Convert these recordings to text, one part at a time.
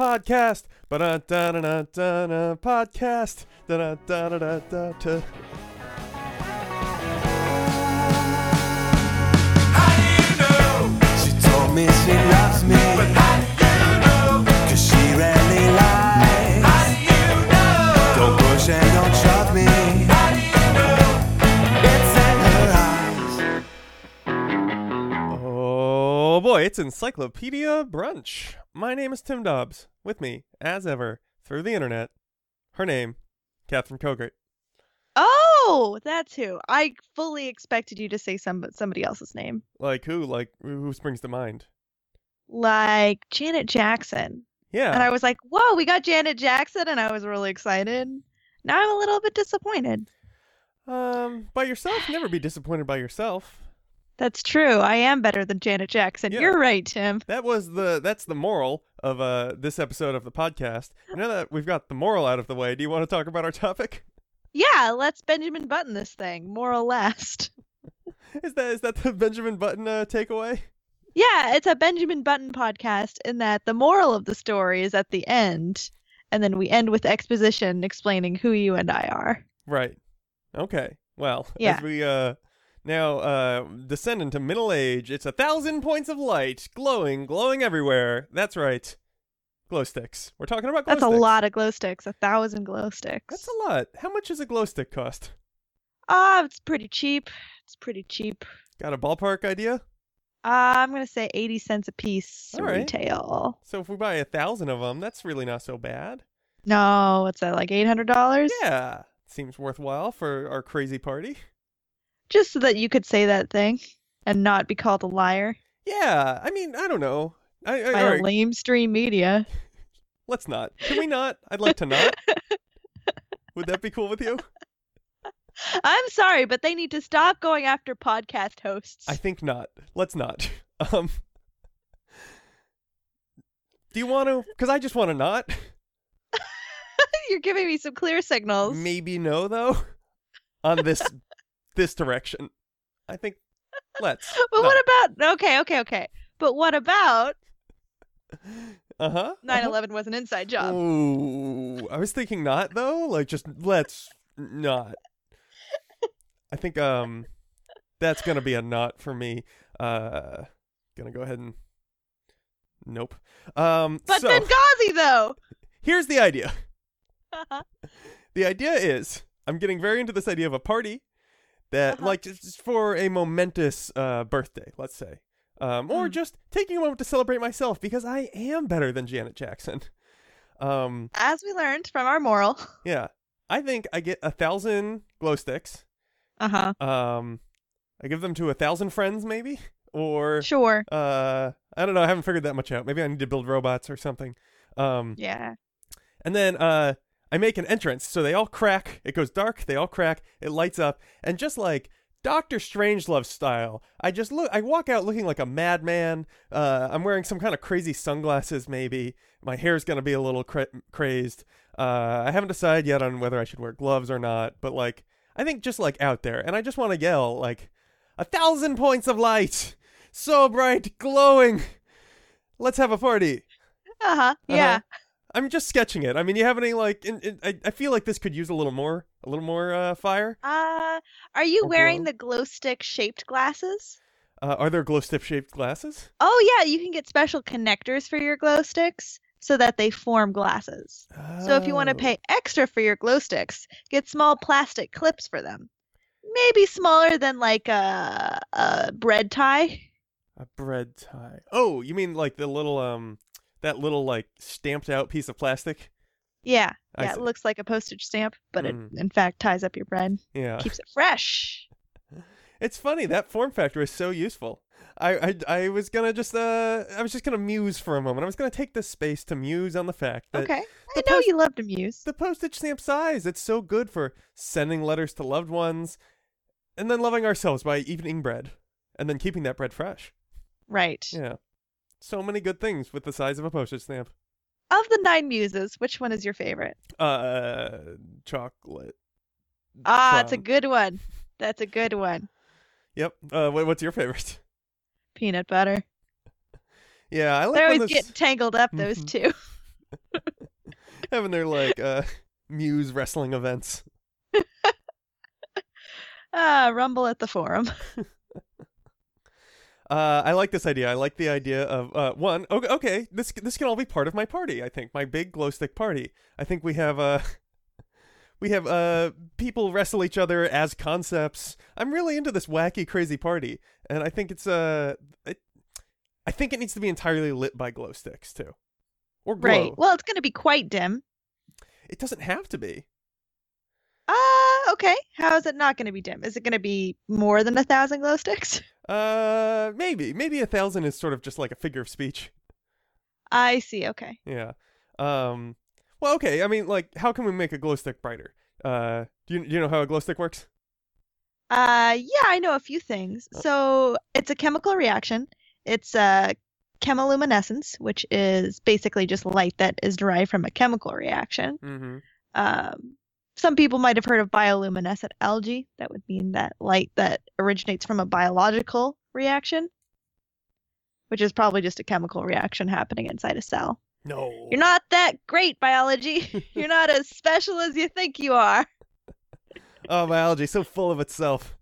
podcast. Ba da da da da da podcast. Da da da da da da. da. She told me she loves me. But how do you know? Cause she rarely lies. How do you know? Don't push and don't shove me. How do you know? It's in her eyes. Oh boy, it's Encyclopedia Brunch. My name is Tim Dobbs. With me, as ever, through the internet, her name, Catherine Kogert. Oh, that's who. I fully expected you to say some somebody else's name, Like who? Like who who springs to mind? like Janet Jackson. Yeah. And I was like, "Whoa, we got Janet Jackson," and I was really excited. Now I'm a little bit disappointed. Um, by yourself, never be disappointed by yourself. That's true. I am better than Janet Jackson. Yeah. You're right, Tim. That was the that's the moral of uh this episode of the podcast. Now that we've got the moral out of the way, do you want to talk about our topic? Yeah, let's Benjamin Button this thing, Moral or less. Is that is that the Benjamin Button uh, takeaway? Yeah, it's a Benjamin Button podcast in that the moral of the story is at the end, and then we end with exposition explaining who you and I are. Right. Okay. Well, Yeah. as we uh now uh descend into middle age, it's a thousand points of light, glowing, glowing everywhere. That's right. Glow sticks. We're talking about glow That's a lot of glow sticks, a thousand glow sticks. That's a lot. How much does a glow stick cost? Ah, it's pretty cheap. It's pretty cheap. Got a ballpark idea? Uh, I'm gonna say 80 cents a piece All right. retail. So if we buy a thousand of them, that's really not so bad. No, what's that, like $800? Yeah, seems worthwhile for our crazy party. Just so that you could say that thing and not be called a liar Yeah, I mean, I don't know. I, I, by right, lamestream media. let's not. Can we not? I'd like to not. Would that be cool with you? I'm sorry, but they need to stop going after podcast hosts. I think not. Let's not. Um, do you want to? Because I just want to not. You're giving me some clear signals. Maybe no though. On this this direction, I think. Let's. But no. what about okay, okay, okay. But what about Uh huh. 9/11 was an inside job? Ooh, I was thinking not though. Like just let's not. I think um that's gonna be a not for me. Uh gonna go ahead and Nope. Um But so Benghazi though. here's the idea. The idea is I'm getting very into this idea of a party that Uh-huh. like just for a momentous uh birthday, let's say. Um or Mm. just taking a moment to celebrate myself because I am better than Janet Jackson. Um As we learned from our moral. Yeah. I think I get a thousand glow sticks. Uh-huh. Um, I give them to a thousand friends, maybe, or Sure. uh, I don't know. I haven't figured that much out. Maybe I need to build robots or something. Um, Yeah. and then uh, I make an entrance, so they all crack. It goes dark. They all crack. It lights up, and just like Doctor Strangelove style, I just look. I walk out looking like a madman. Uh, I'm wearing some kind of crazy sunglasses, maybe. My hair's gonna be a little cra- crazed. Uh, I haven't decided yet on whether I should wear gloves or not, but like, I think just like out there, and I just want to yell like, a thousand points of light, so bright, glowing. Let's have a party. Uh-huh. Yeah. I'm just sketching it. I mean, you have any like? In, in, I I feel like this could use a little more, a little more uh, fire. Uh are you Or wearing glow. the glow stick shaped glasses? Uh, are there glow stick shaped glasses? Oh yeah, you can get special connectors for your glow sticks so that they form glasses. So if you want to Oh, pay extra for your glow sticks, get small plastic clips for them. Maybe smaller than like a a bread tie. a bread tie. Oh, you mean like the little um, that little like stamped out piece of plastic? Yeah. I Yeah, see. it looks like a postage stamp, but Mm. it in fact ties up your bread, Yeah, keeps it fresh. it's funny that form factor is so useful. I, I I was gonna just uh I was just gonna muse for a moment. I was gonna take this space to muse on the fact that Okay. I know post- you love to muse. the postage stamp size it's so good for sending letters to loved ones, and then loving ourselves by eating bread, and then keeping that bread fresh. Right. Yeah, so many good things with the size of a postage stamp. Of the nine muses, which one is your favorite? Uh, chocolate. Ah, it's a good one. That's a good one. Yep. Uh, what's your favorite? Peanut butter. Yeah, I like They're when always this. getting tangled up, those Mhm. two. having their like uh muse wrestling events. Ah, rumble at the forum. Uh, I like this idea. I like the idea of uh, one. Okay, okay, this this can all be part of my party. I think my big glow stick party. I think we have uh, we have uh, people wrestle each other as concepts. I'm really into this wacky, crazy party, and I think it's uh, it, I think it needs to be entirely lit by glow sticks too, or glow. Right. Well, it's going to be quite dim. It doesn't have to be. Ah, okay. How is it not going to be dim? Is it going to be more than a thousand glow sticks? Uh, maybe maybe a thousand is sort of just like a figure of speech. I see. Okay. Yeah. Um. Well, okay. I mean, like, how can we make a glow stick brighter? Uh, do you do you know how a glow stick works? Uh, yeah, I know a few things. So it's a chemical reaction. It's a chemiluminescence, which is basically just light that is derived from a chemical reaction. Mm-hmm. Um, some people might have heard of bioluminescent algae. That would mean that light that originates from a biological reaction, which is probably just a chemical reaction happening inside a cell. No. You're not that great, biology. You're not as special as you think you are. Oh, biology is so full of itself.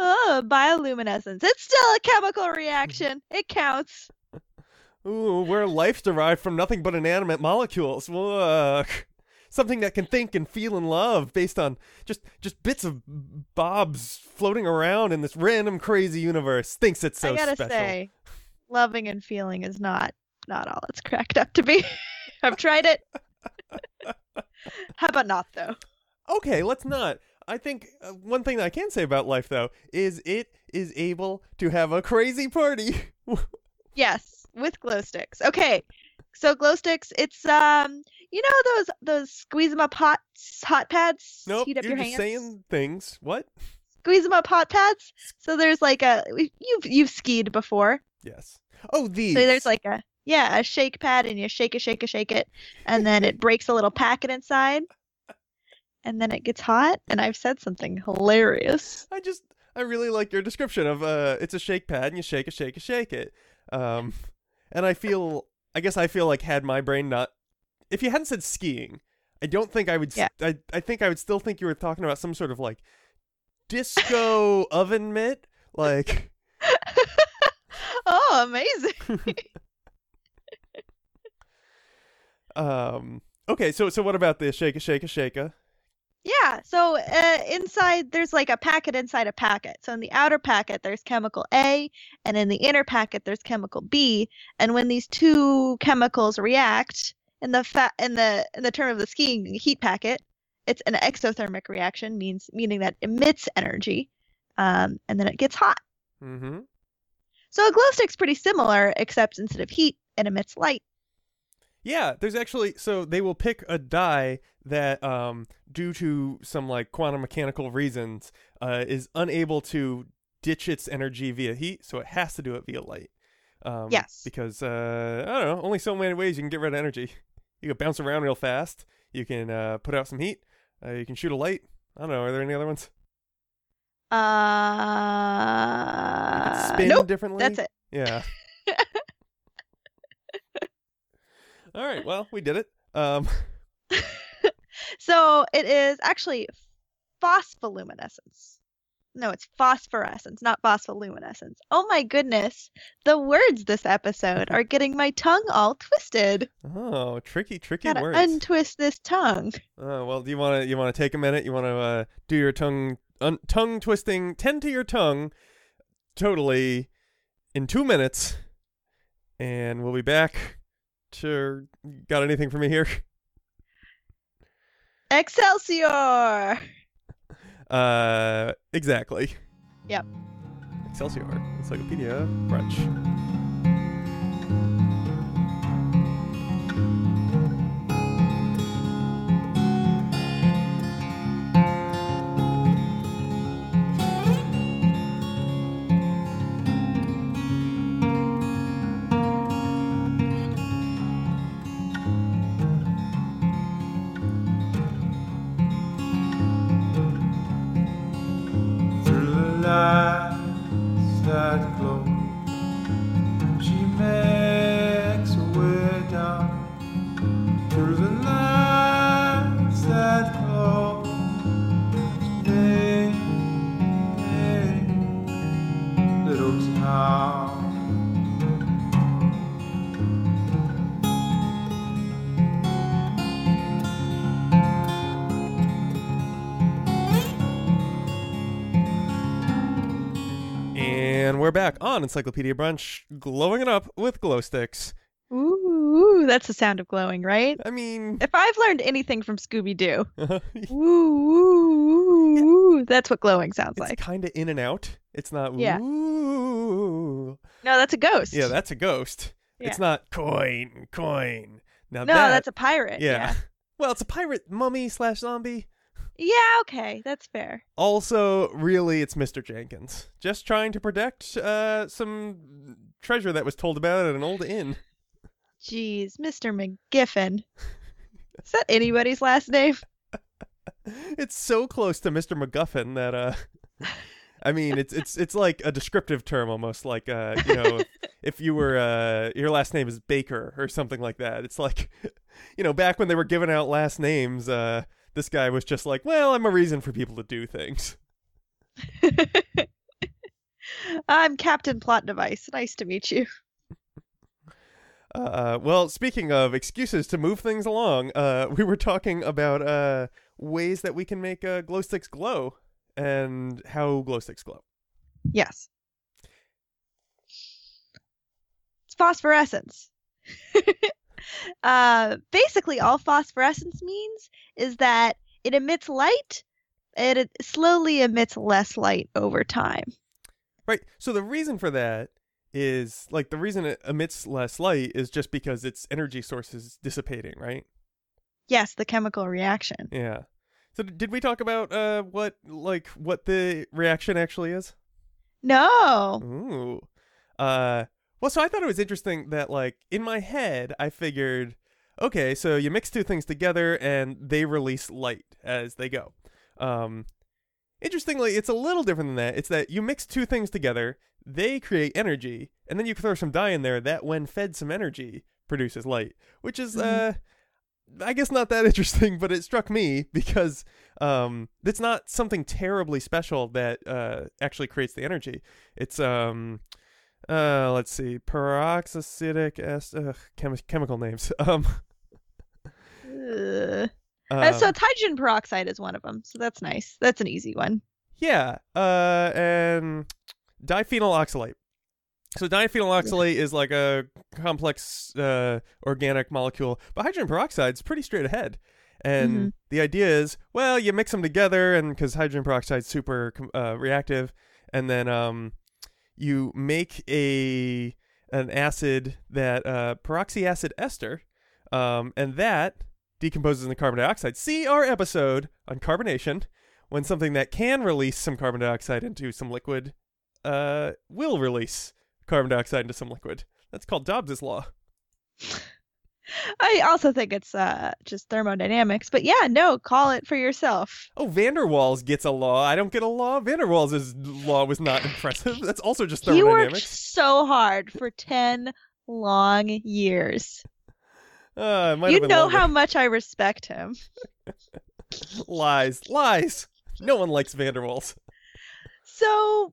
Oh, bioluminescence. It's still a chemical reaction. It counts. Ooh, we're life derived from nothing but inanimate molecules. Look. Something that can think and feel and love based on just just bits of bobs floating around in this random crazy universe. Thinks it's so I gotta special. say, loving and feeling is not not all it's cracked up to be. I've tried it. How about not though? Okay, let's not. I think uh, one thing that I can say about life though is it is able to have a crazy party. Yes, with glow sticks. Okay, so glow sticks. It's um, you know those those squeeze 'em up hot hot pads. nope, Heat up you're your just hands. saying things. What? Squeeze 'em up hot pads. So there's like a you've you've skied before. Yes. Oh, these. So there's like a yeah a shake pad and you shake it shake it shake it and then it breaks a little packet inside and then it gets hot and I've said something hilarious. I just I really like your description of uh it's a shake pad and you shake it, shake it, shake it. Um and I feel I guess I feel like had my brain not if you hadn't said skiing, I don't think I would Yeah. I I think I would still think you were talking about some sort of like disco oven mitt like Oh, amazing. um okay, so so what about the shake a shake a shake a? Yeah, so uh, inside there's like a packet inside a packet. So in the outer packet there's chemical A, and in the inner packet there's chemical B. And when these two chemicals react in the fa- in the in the term of the skiing heat packet, it's an exothermic reaction, means meaning that emits energy, um, and then it gets hot. Mhm. So a glow stick's pretty similar, except instead of heat, it emits light. Yeah, there's actually so they will pick a die that um due to some like quantum mechanical reasons uh is unable to ditch its energy via heat, so it has to do it via light. Um Yes. because uh I don't know, only so many ways you can get rid of energy. You can bounce around real fast, you can uh put out some heat, uh, you can shoot a light. I don't know, are there any other ones? You Uh, can spin nope, differently. that's it. Yeah. All right, well, we did it. Um So it is actually phospholuminescence. No, it's phosphorescence, not phospholuminescence. Oh my goodness. The words this episode are getting my tongue all twisted. Oh, tricky, tricky Gotta words. untwist this tongue. Oh well, do you want to you want to take a minute? You want to uh, do your tongue un- tongue twisting? Tend to your tongue, totally, in two minutes, and we'll be back. To got anything for me here? Excelsior! Uh, exactly. Yep. Excelsior, Encyclopedia, brunch. Glow on Encyclopedia Brunch, glowing it up with glow sticks. Ooh, that's the sound of glowing, right? I mean, If I've learned anything from Scooby Doo, ooh, ooh, ooh, that's what glowing sounds like. it's like. kind of in and out. It's not. Yeah. Ooh. No, that's a ghost. Yeah, that's a ghost. It's not coin, coin. Now no, that, that's a pirate. yeah. yeah. Well, it's a pirate mummy slash zombie. Yeah, okay, that's fair. Also, really, it's Mr. Jenkins just trying to protect uh, some treasure that was told about at an old inn. Jeez, Mr. McGiffin. Is that anybody's last name? It's so close to Mr. McGuffin that uh, I mean, it's it's it's like a descriptive term almost, like uh, you know, if you were uh, your last name is Baker or something like that. It's like, you know, back when they were giving out last names, uh, this guy was just like, well, I'm a reason for people to do things. I'm Captain Plot Device. Nice to meet you. Uh, well, speaking of excuses to move things along, uh, we were talking about uh, ways that we can make uh, glow sticks glow and how glow sticks glow. Yes. It's phosphorescence. uh, basically, all phosphorescence means is that it emits light. and It slowly emits less light over time. Right. So the reason for that is like the reason it emits less light is just because its energy source is dissipating, right? Yes, the chemical reaction. Yeah. So did we talk about uh what like what the reaction actually is? No. Ooh. Uh well so I thought it was interesting that like in my head I figured okay, so you mix two things together and they release light as they go. Um interestingly, it's a little different than that. It's that you mix two things together, they create energy, and then you throw some dye in there that when fed some energy produces light, which is uh I guess not that interesting, but it struck me because um, it's not something terribly special that uh, actually creates the energy. It's um, uh, let's see, peroxacidic acid, ugh, chemi- chemical names. Um, Uh, uh, so um, hydrogen peroxide is one of them. So that's nice. That's an easy one. yeah, uh, and diphenyl oxalate. So diphenyl oxalate is like a complex uh, organic molecule, but hydrogen peroxide is pretty straight ahead. And Mhm. the idea is, well, you mix them together, and because hydrogen peroxide is super uh, reactive, and then um, you make a an acid that uh, peroxyacid ester, um, and that decomposes into carbon dioxide. See our episode on carbonation, when something that can release some carbon dioxide into some liquid uh, will release carbon dioxide into some liquid. That's called Dobbs's law. I also think it's uh just thermodynamics, but yeah, no, call it for yourself. Oh, Van der Waals gets a law. I don't get a law. Van der Waals' law was not impressive. That's also just thermodynamics. He worked so hard for 10 long years. Uh, You know longer. how much I respect him. lies, lies. No one likes Van der Waals. So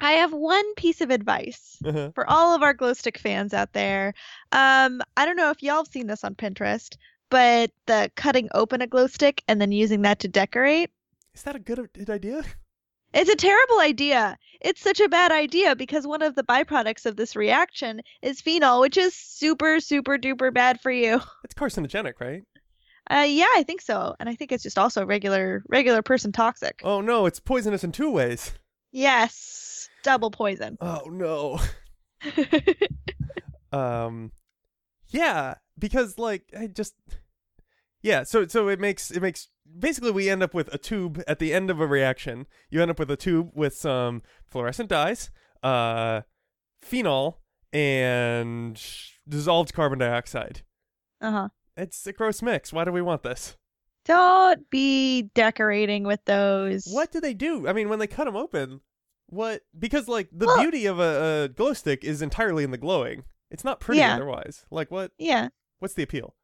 I have one piece of advice Uh-huh. for all of our glow stick fans out there. Um, I don't know if y'all have seen this on Pinterest, but the cutting open a glow stick and then using that to decorate. Is that a good, good idea? It's a terrible idea. It's such a bad idea because one of the byproducts of this reaction is phenol, which is super, super duper bad for you. It's carcinogenic, right? Uh, yeah, I think so, and I think it's just also regular, regular person toxic. Oh no, it's poisonous in two ways. Yes, double poison. Oh no. um yeah because like i just yeah so so it makes it makes basically we end up with a tube at the end of a reaction you end up with a tube with some fluorescent dyes uh phenol and dissolved carbon dioxide uh huh. it's a gross mix why do we want this Don't be decorating with those. what do they do i mean when they cut them open what because like the Well- beauty of a, a glow stick is entirely in the glowing it's not pretty Yeah. otherwise like what Yeah. what's the appeal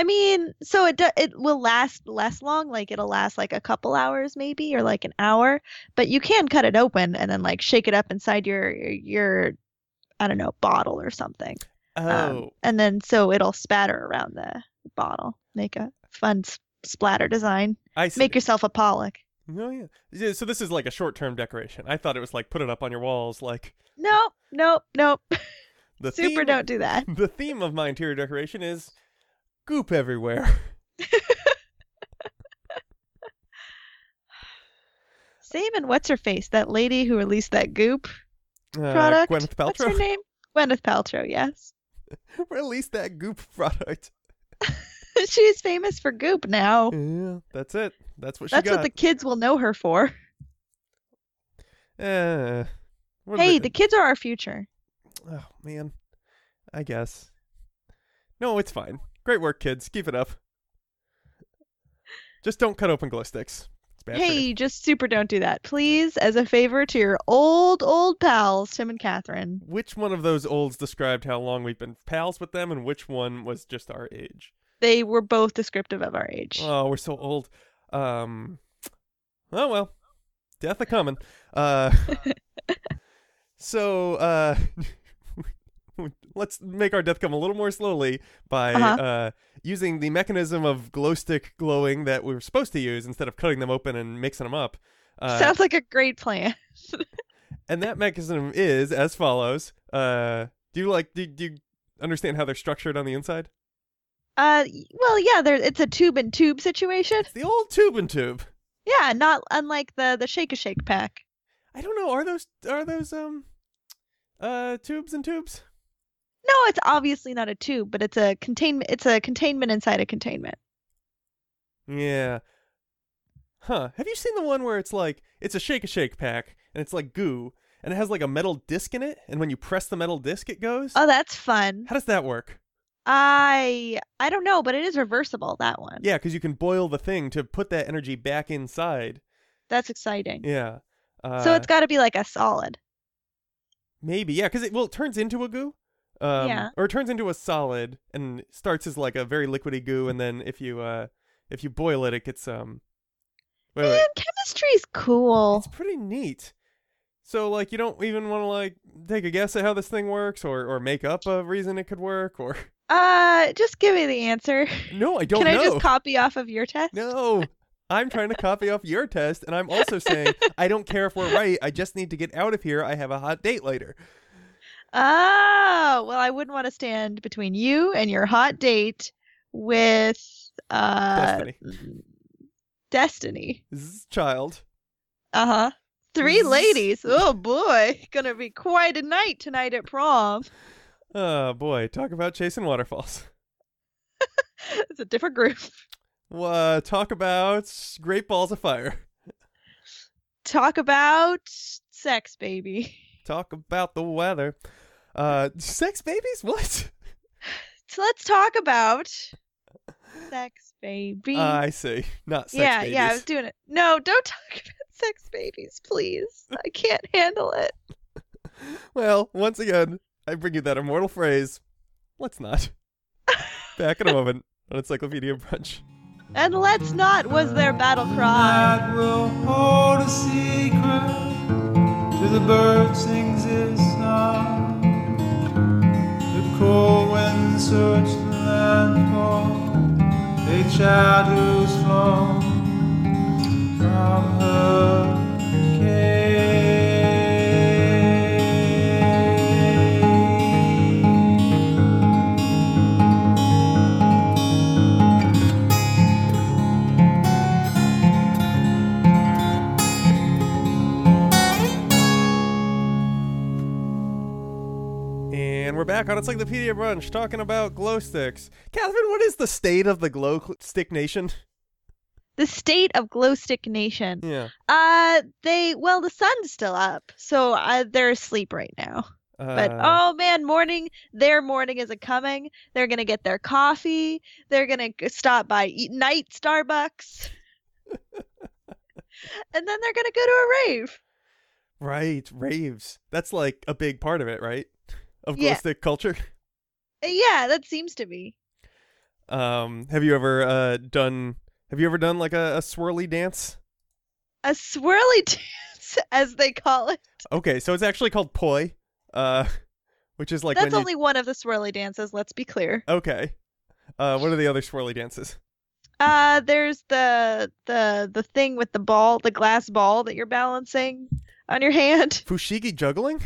I mean, so it do, it will last less long, like it'll last like a couple hours maybe or like an hour, but you can cut it open and then like shake it up inside your your I don't know, bottle or something. oh Um, and then so it'll spatter around the bottle. Make a fun splatter design. I see. Make yourself a Pollock. Oh yeah. Yeah, So this is like a short-term decoration. I thought it was like put it up on your walls, like Nope, nope, nope. the Super don't do that. The theme of my interior decoration is goop everywhere. Same in what's her face, that lady who released that goop Uh, product. Gwyneth What's her name? Gwyneth Paltrow. Yes, released that goop product. she's famous for goop now. Yeah, that's it. That's what she That's got. what the kids will know her for. Eh, Hey, is the kids are our future. Oh man, I guess. No, it's fine. Great work, kids. Keep it up. Just don't cut open glow sticks. It's bad. Hey, just super don't do that, please, as a favor to your old old pals, Tim and Catherine. Which one of those olds described how long we've been pals with them, and which one was just our age? They were both descriptive of our age. Oh, we're so old. Um. Oh well, death a coming. Uh. so uh. Let's make our death come a little more slowly by Uh-huh. uh, using the mechanism of glow stick glowing that we were supposed to use instead of cutting them open and mixing them up. Uh, Sounds like a great plan. and that mechanism is as follows. Uh, do you like? Do, do you understand how they're structured on the inside? Uh, well, yeah, there it's a tube and tube situation. It's the old tube and tube. Yeah, not unlike the the shake a shake pack. I don't know. Are those are those um uh tubes and tubes? No, it's obviously not a tube, but it's a containment. It's a containment inside a containment. Yeah. Huh. Have you seen the one where it's like it's a shake a shake pack and it's like goo and it has like a metal disc in it and when you press the metal disc it goes? Oh, that's fun. How does that work? I I don't know, but it is reversible. That one. Yeah, because you can boil the thing to put that energy back inside. That's exciting. Yeah. Uh, so it's got to be like a solid. maybe yeah, because it well it turns into a goo. Um, Yeah. Or it turns into a solid and starts as like a very liquidy goo, and then if you uh if you boil it, it gets um. Wait, wait. Man, chemistry's cool. It's pretty neat. So like you don't even want to like take a guess at how this thing works or or make up a reason it could work or Uh, just give me the answer. No, I don't Can know. I just copy off of your test? no. I'm trying to copy off your test and I'm also saying I don't care if we're right. I just need to get out of here. I have a hot date later. Oh, well, I wouldn't want to stand between you and your hot date with uh Destiny. Destiny. This child. Uh-huh. Three ladies. Oh boy, gonna be quite a night tonight at prom. Oh boy, talk about chasing waterfalls. It's a different group. Uh, talk about great balls of fire. Talk about sex, baby. Talk about the weather. Uh, sex babies? What? So let's talk about sex, baby. Uh, I see. Not sex yeah, babies. yeah, I was doing it. No, don't talk about sex babies, please. I can't handle it. Well, once again, I bring you that immortal phrase. Let's not. Back in a moment on Encyclopedia Brunch. And let's not was their battle cry. Night will hold a secret till the bird sings his song. The cold wind search the land for a child who's flown from her Back on Encyclopedia Brunch talking about glow sticks. Catherine, what is the state of the glow stick nation? The state of Glow Stick Nation. Yeah. Uh, they well, the sun's still up, so uh, they're asleep right now. But Uh, oh man, morning, their morning isn't coming. They're gonna get their coffee. They're gonna stop by eat night Starbucks, and then they're gonna go to a rave. right, raves. That's like a big part of it, right? Of glow Yeah. stick culture. Yeah, that seems to be. Um, have you ever uh done? Have you ever done like a, a swirly dance? A swirly dance, as they call it. Okay, so it's actually called poi, uh, which is like That's when you. only one of the swirly dances. Let's be clear. Okay. Uh, what are the other swirly dances? Uh, there's the the the thing with the ball, the glass ball that you're balancing on your hand. Fushigi juggling?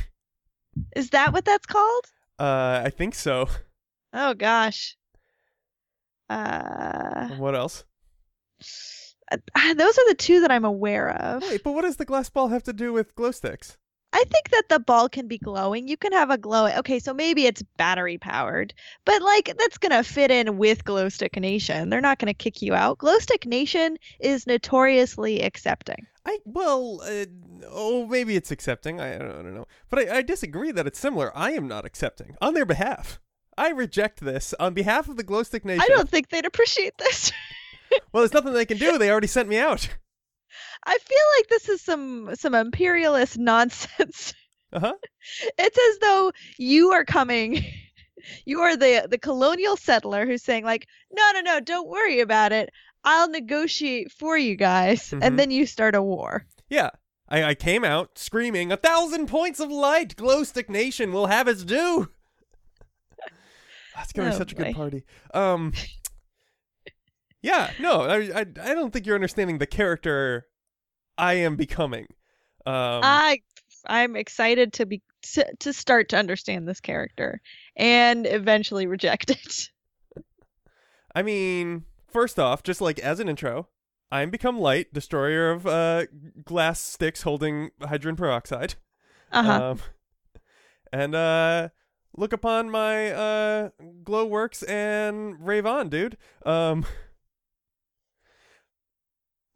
Is that what that's called? Uh, I think so. Oh gosh. Uh, What else? uh, those are the two that I'm aware of. Wait, but what does the glass ball have to do with glow sticks? I think that the ball can be glowing. You can have a glow. Okay, so maybe it's battery powered, but like that's gonna fit in with Glow Stick Nation. They're not gonna kick you out. Glow Stick Nation is notoriously accepting. I well, uh, oh, maybe it's accepting. I, I, don't, I don't know, but I, I disagree that it's similar. I am not accepting on their behalf. I reject this on behalf of the Glow Stick Nation. I don't think they'd appreciate this. Well, there's nothing they can do. They already sent me out. I feel like this is some some imperialist nonsense. Uh huh. It's as though you are coming. You are the the colonial settler who's saying like, no, no, no, don't worry about it. I'll negotiate for you guys, Mhm. and then you start a war. Yeah. I, I came out screaming, "A thousand points of light! Glow Stick Nation will have its due." That's gonna be Oh, such a good party. Um. Yeah. No, I, I I don't think you're understanding the character I am becoming. Um. I I'm excited to be to, to start to understand this character and eventually reject it. I mean, first off, just like as an intro, I am become light, destroyer of uh glass sticks holding hydrogen peroxide. Uh huh. Um, and uh, look upon my uh glow works and rave on, dude. Um,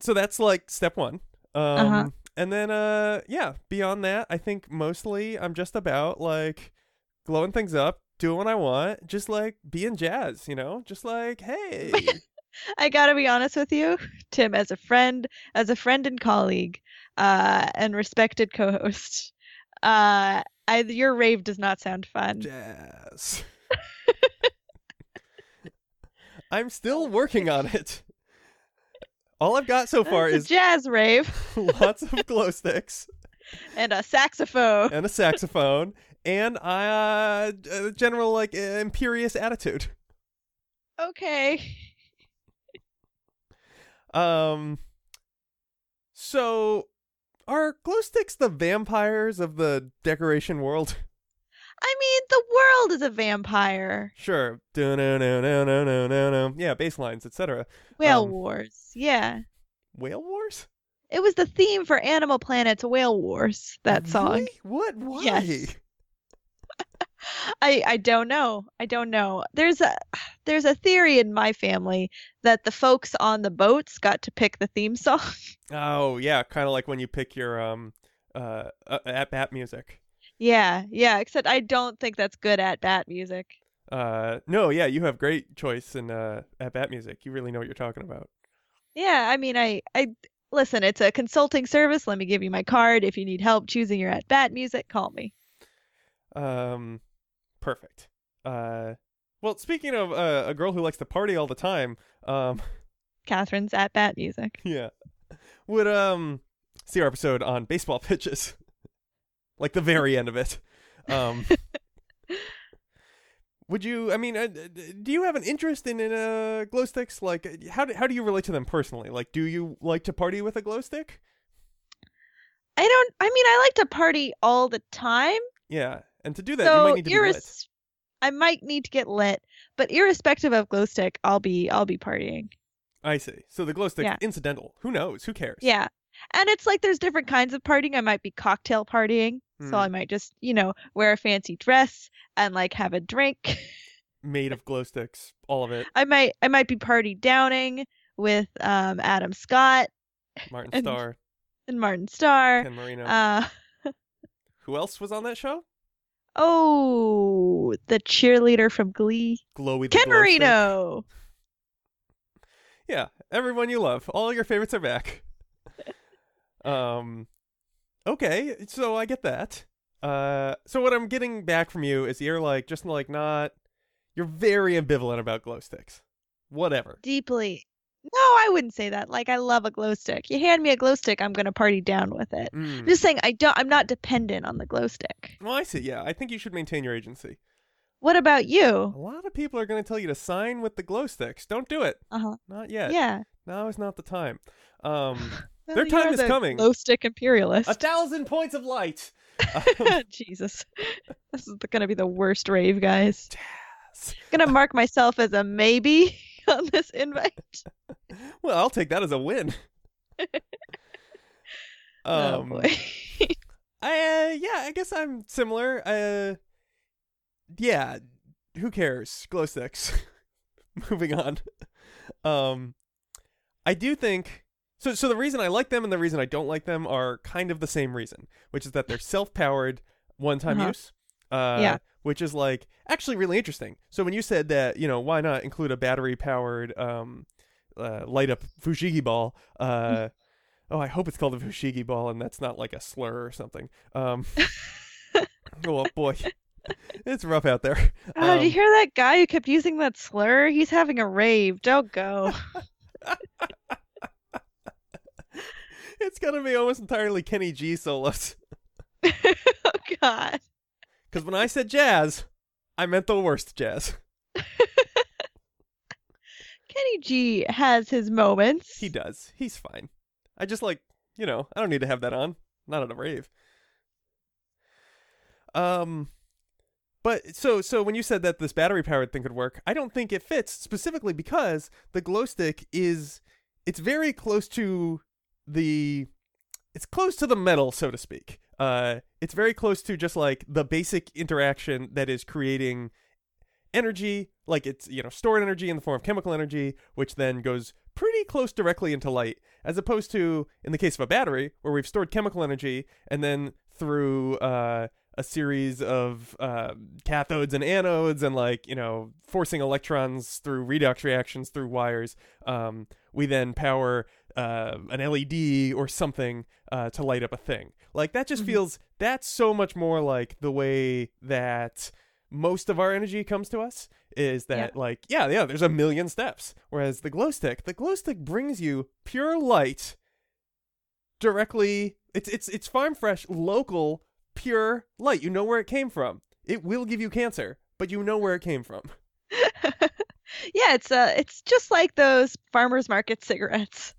so that's like step one. Um, Uh-huh. and then uh, yeah, beyond that, I think mostly I'm just about like glowing things up, doing what I want, just like being jazz, you know, just like hey. I gotta be honest with you, Tim, as a friend, as a friend and colleague, uh, and respected co-host, uh, I, your rave does not sound fun. jazz. I'm still working on it. All I've got so far is a jazz rave lots of glow sticks and a saxophone. and a saxophone and uh, a general like imperious attitude. Okay. Um so are glow sticks the vampires of the decoration world? I mean, the world is a vampire. Sure. Do-no-no-no-no-no-no. Yeah, bass lines, etc. Whale Um, Wars. Yeah. Whale Wars? It was the theme for Animal Planet's Whale Wars, that song. Really? What? Why? Yes. I I don't know. I don't know. There's a there's a theory in my family that the folks on the boats got to pick the theme song. Oh, yeah, kind of like when you pick your um uh uh, at bat music. yeah, yeah, except I don't think that's good at bat music. Uh no, yeah, you have great choice in uh at bat music. You really know what you're talking about. Yeah, I mean I I listen, it's a consulting service. Let me give you my card. If you need help choosing your at bat music, call me. Um perfect. Uh well, speaking of uh, a girl who likes to party all the time, um Catherine's at bat music. yeah. Would um see our episode on baseball pitches. like the very end of it. Um Would you I mean uh, do you have an interest in in uh glow sticks like uh, how do, how do you relate to them personally? Like do you like to party with a glow stick? I don't I mean I like to party all the time. Yeah. And to do that you might need to be lit. I might need to get lit, but irrespective of glow stick, I'll be I'll be partying. I see. So the glow stick Yeah. incidental. Who knows? Who cares? Yeah. And it's like there's different kinds of partying. I might be cocktail partying. Hmm. So I might just, you know, wear a fancy dress and like have a drink. Made of glow sticks, all of it. I might I might be party downing with um Adam Scott Martin And- Starr, and Martin Starr. Ken Marino. Uh Who else was on that show? Oh, the cheerleader from Glee. Glowy the Ken glow stick. Marino. Yeah, everyone you love. All your favorites are back. um okay, so I get that. Uh so what I'm getting back from you is you're like just like not you're very ambivalent about glow sticks. Whatever. Deeply. No, I wouldn't say that. Like I love a glow stick. You hand me a glow stick, I'm gonna party down with it. Mm. I'm just saying I don't I'm not dependent on the glow stick. Well, I see. Yeah, I think you should maintain your agency. What about you? A lot of people are going to tell you to sign with the glow sticks. Don't do it. Uh huh. Not yet. Yeah. Now is not the time. Um, Well, Their time is the coming. Glow stick imperialist. a thousand points of light. Um, Jesus, this is gonna be the worst rave, guys. Jazz. Gonna mark myself as a maybe on this invite. Well, I'll take that as a win. oh um, boy. I, uh, yeah, I guess I'm similar. Uh, yeah, who cares? Glow sticks. Moving on. Um, I do think so. So the reason I like them and the reason I don't like them are kind of the same reason, which is that they're self-powered, one-time Uh-huh. use. Uh, Yeah. Which is like actually really interesting. So when you said that, you know, why not include a battery-powered um, uh, light-up Fushigi ball? Uh, oh, I hope it's called a Fushigi ball and that's not like a slur or something. Um, oh boy, it's rough out there. Oh, did you Um, hear that guy who kept using that slur? He's having a rave. Don't go. it's gonna be almost entirely Kenny G solos. oh God. Because when I said jazz, I meant the worst jazz. Kenny G has his moments. He does. He's fine. I just like, you know, I don't need to have that on. Not at a rave. Um but so so when you said that this battery powered thing could work, I don't think it fits specifically because the glow stick is it's very close to the it's close to the metal, so to speak. Uh it's very close to just like the basic interaction that is creating energy, like it's, you know, stored energy in the form of chemical energy, which then goes pretty close directly into light, as opposed to in the case of a battery, where we've stored chemical energy and then through uh, a series of uh, cathodes and anodes and like you know forcing electrons through redox reactions through wires, um, we then power uh, an LED or something uh, to light up a thing. Like that just Mhm. feels that's so much more like the way that most of our energy comes to us is that like yeah yeah there's a million steps whereas the glow stick the glow stick brings you pure light directly it's it's it's farm fresh local pure light you know where it came from it will give you cancer but you know where it came from yeah, it's uh it's just like those farmers market cigarettes.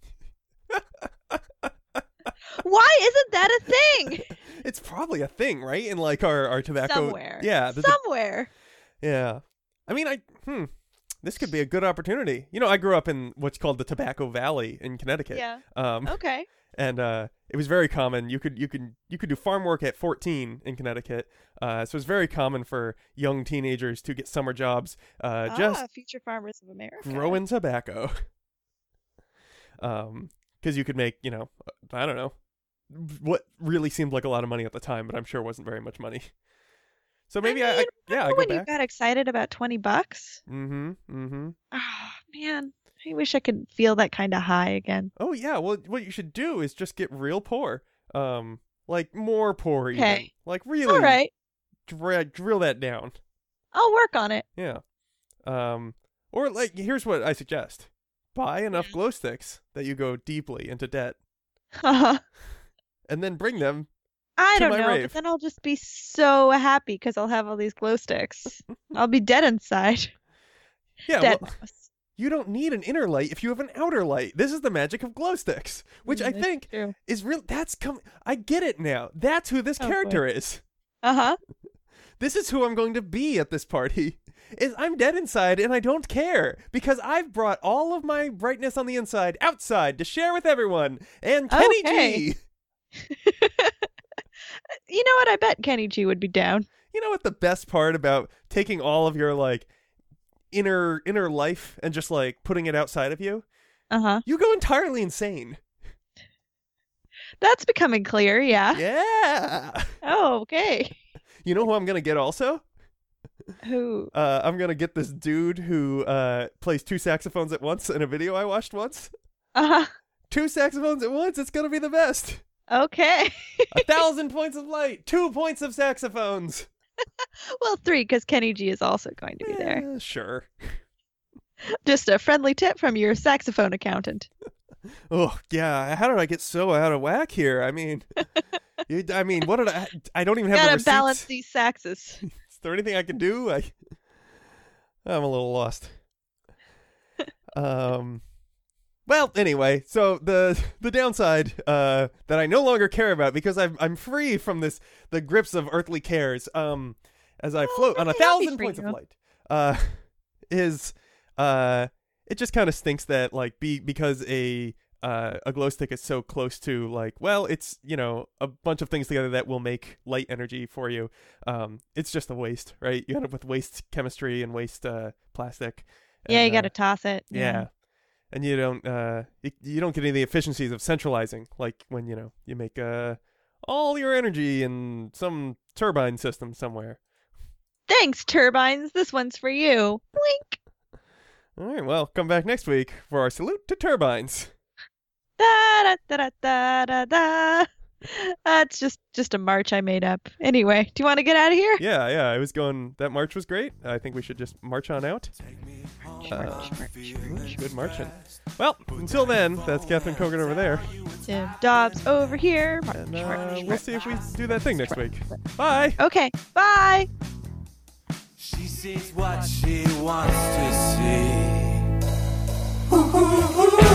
Why isn't that a thing? it's probably a thing right in like our our tobacco Somewhere. yeah the, Somewhere. Yeah. I mean, I hmm. This could be a good opportunity. You know, I grew up in what's called the Tobacco Valley in Connecticut. Yeah. Um, Okay. and uh, it was very common. You could you could you could do farm work at 14 in Connecticut. Uh, so it's very common for young teenagers to get summer jobs, uh, just ah, future farmers of America. growing tobacco. um, because you could make you know I don't know what really seemed like a lot of money at the time, but I'm sure wasn't very much money. So maybe I, I mean, yeah I go when back. you got excited about 20 bucks? Mm-hmm. Mm-hmm. Oh, man. I wish I could feel that kind of high again. Oh yeah, well what you should do is just get real poor. Um like more poor even. Like really All right. drill that down. I'll work on it. Yeah. Um or like here's what I suggest. Buy enough glow sticks that you go deeply into debt I and then bring them To don't my know, rave. but then I'll just be so happy because I'll have all these glow sticks. I'll be dead inside. Yeah, dead. well, you don't need an inner light if you have an outer light. This is the magic of glow sticks, which I Mm, that's think true. is real that's come I get it now. That's who this Oh, boy. character is. Uh huh. this is who I'm going to be at this party. Is I'm dead inside and I don't care because I've brought all of my brightness on the inside outside to share with everyone. And Kenny Okay. G, You know what? I bet Kenny G would be down. you know what the best part about taking all of your like inner inner life and just like putting it outside of you? Uh huh. You go entirely insane. That's becoming clear. Yeah. Yeah. Oh, okay. You know who I'm gonna get also? Who? Uh, I'm gonna get this dude who uh, plays two saxophones at once in a video I watched once. Uh huh. Two saxophones at once, it's gonna be the best. Okay. A thousand points of light, two points of saxophones. well, three because Kenny G is also going to be there. Eh, sure. Just a friendly tip from your saxophone accountant. Oh yeah, how did I get so out of whack here? I mean, you, I mean, what did I? I don't even have Gotta balance these saxes. There anything I can do? I, I'm a little lost. Um, well, anyway, so the the downside uh, that I no longer care about because I'm I'm free from this the grips of earthly cares. Um, as I Oh, float on a thousand points of light, uh, is uh, it just kind of stinks that like be because a uh, a glow stick is so close to like well it's you know a bunch of things together that will make light energy for you um it's just a waste right you end up with waste chemistry and waste uh plastic Yeah, you got to uh, toss it. yeah and you don't uh you, you don't get any of the efficiencies of centralizing like when you know you make uh all your energy in some turbine system somewhere Thanks, turbines. This one's for you. Blink. all right well come back next week for our salute to turbines Da da da da da da. That's just just a march I made up. Anyway, do you want to get out of here? yeah yeah i was going that march was great i think we should just march on out Uh, good marching. Well, until then, that's Catherine Kogan over there. Tim Dobbs over here. March, And uh, march, we'll see if we do that thing next week. Bye. Okay, bye. She sees what she wants to see.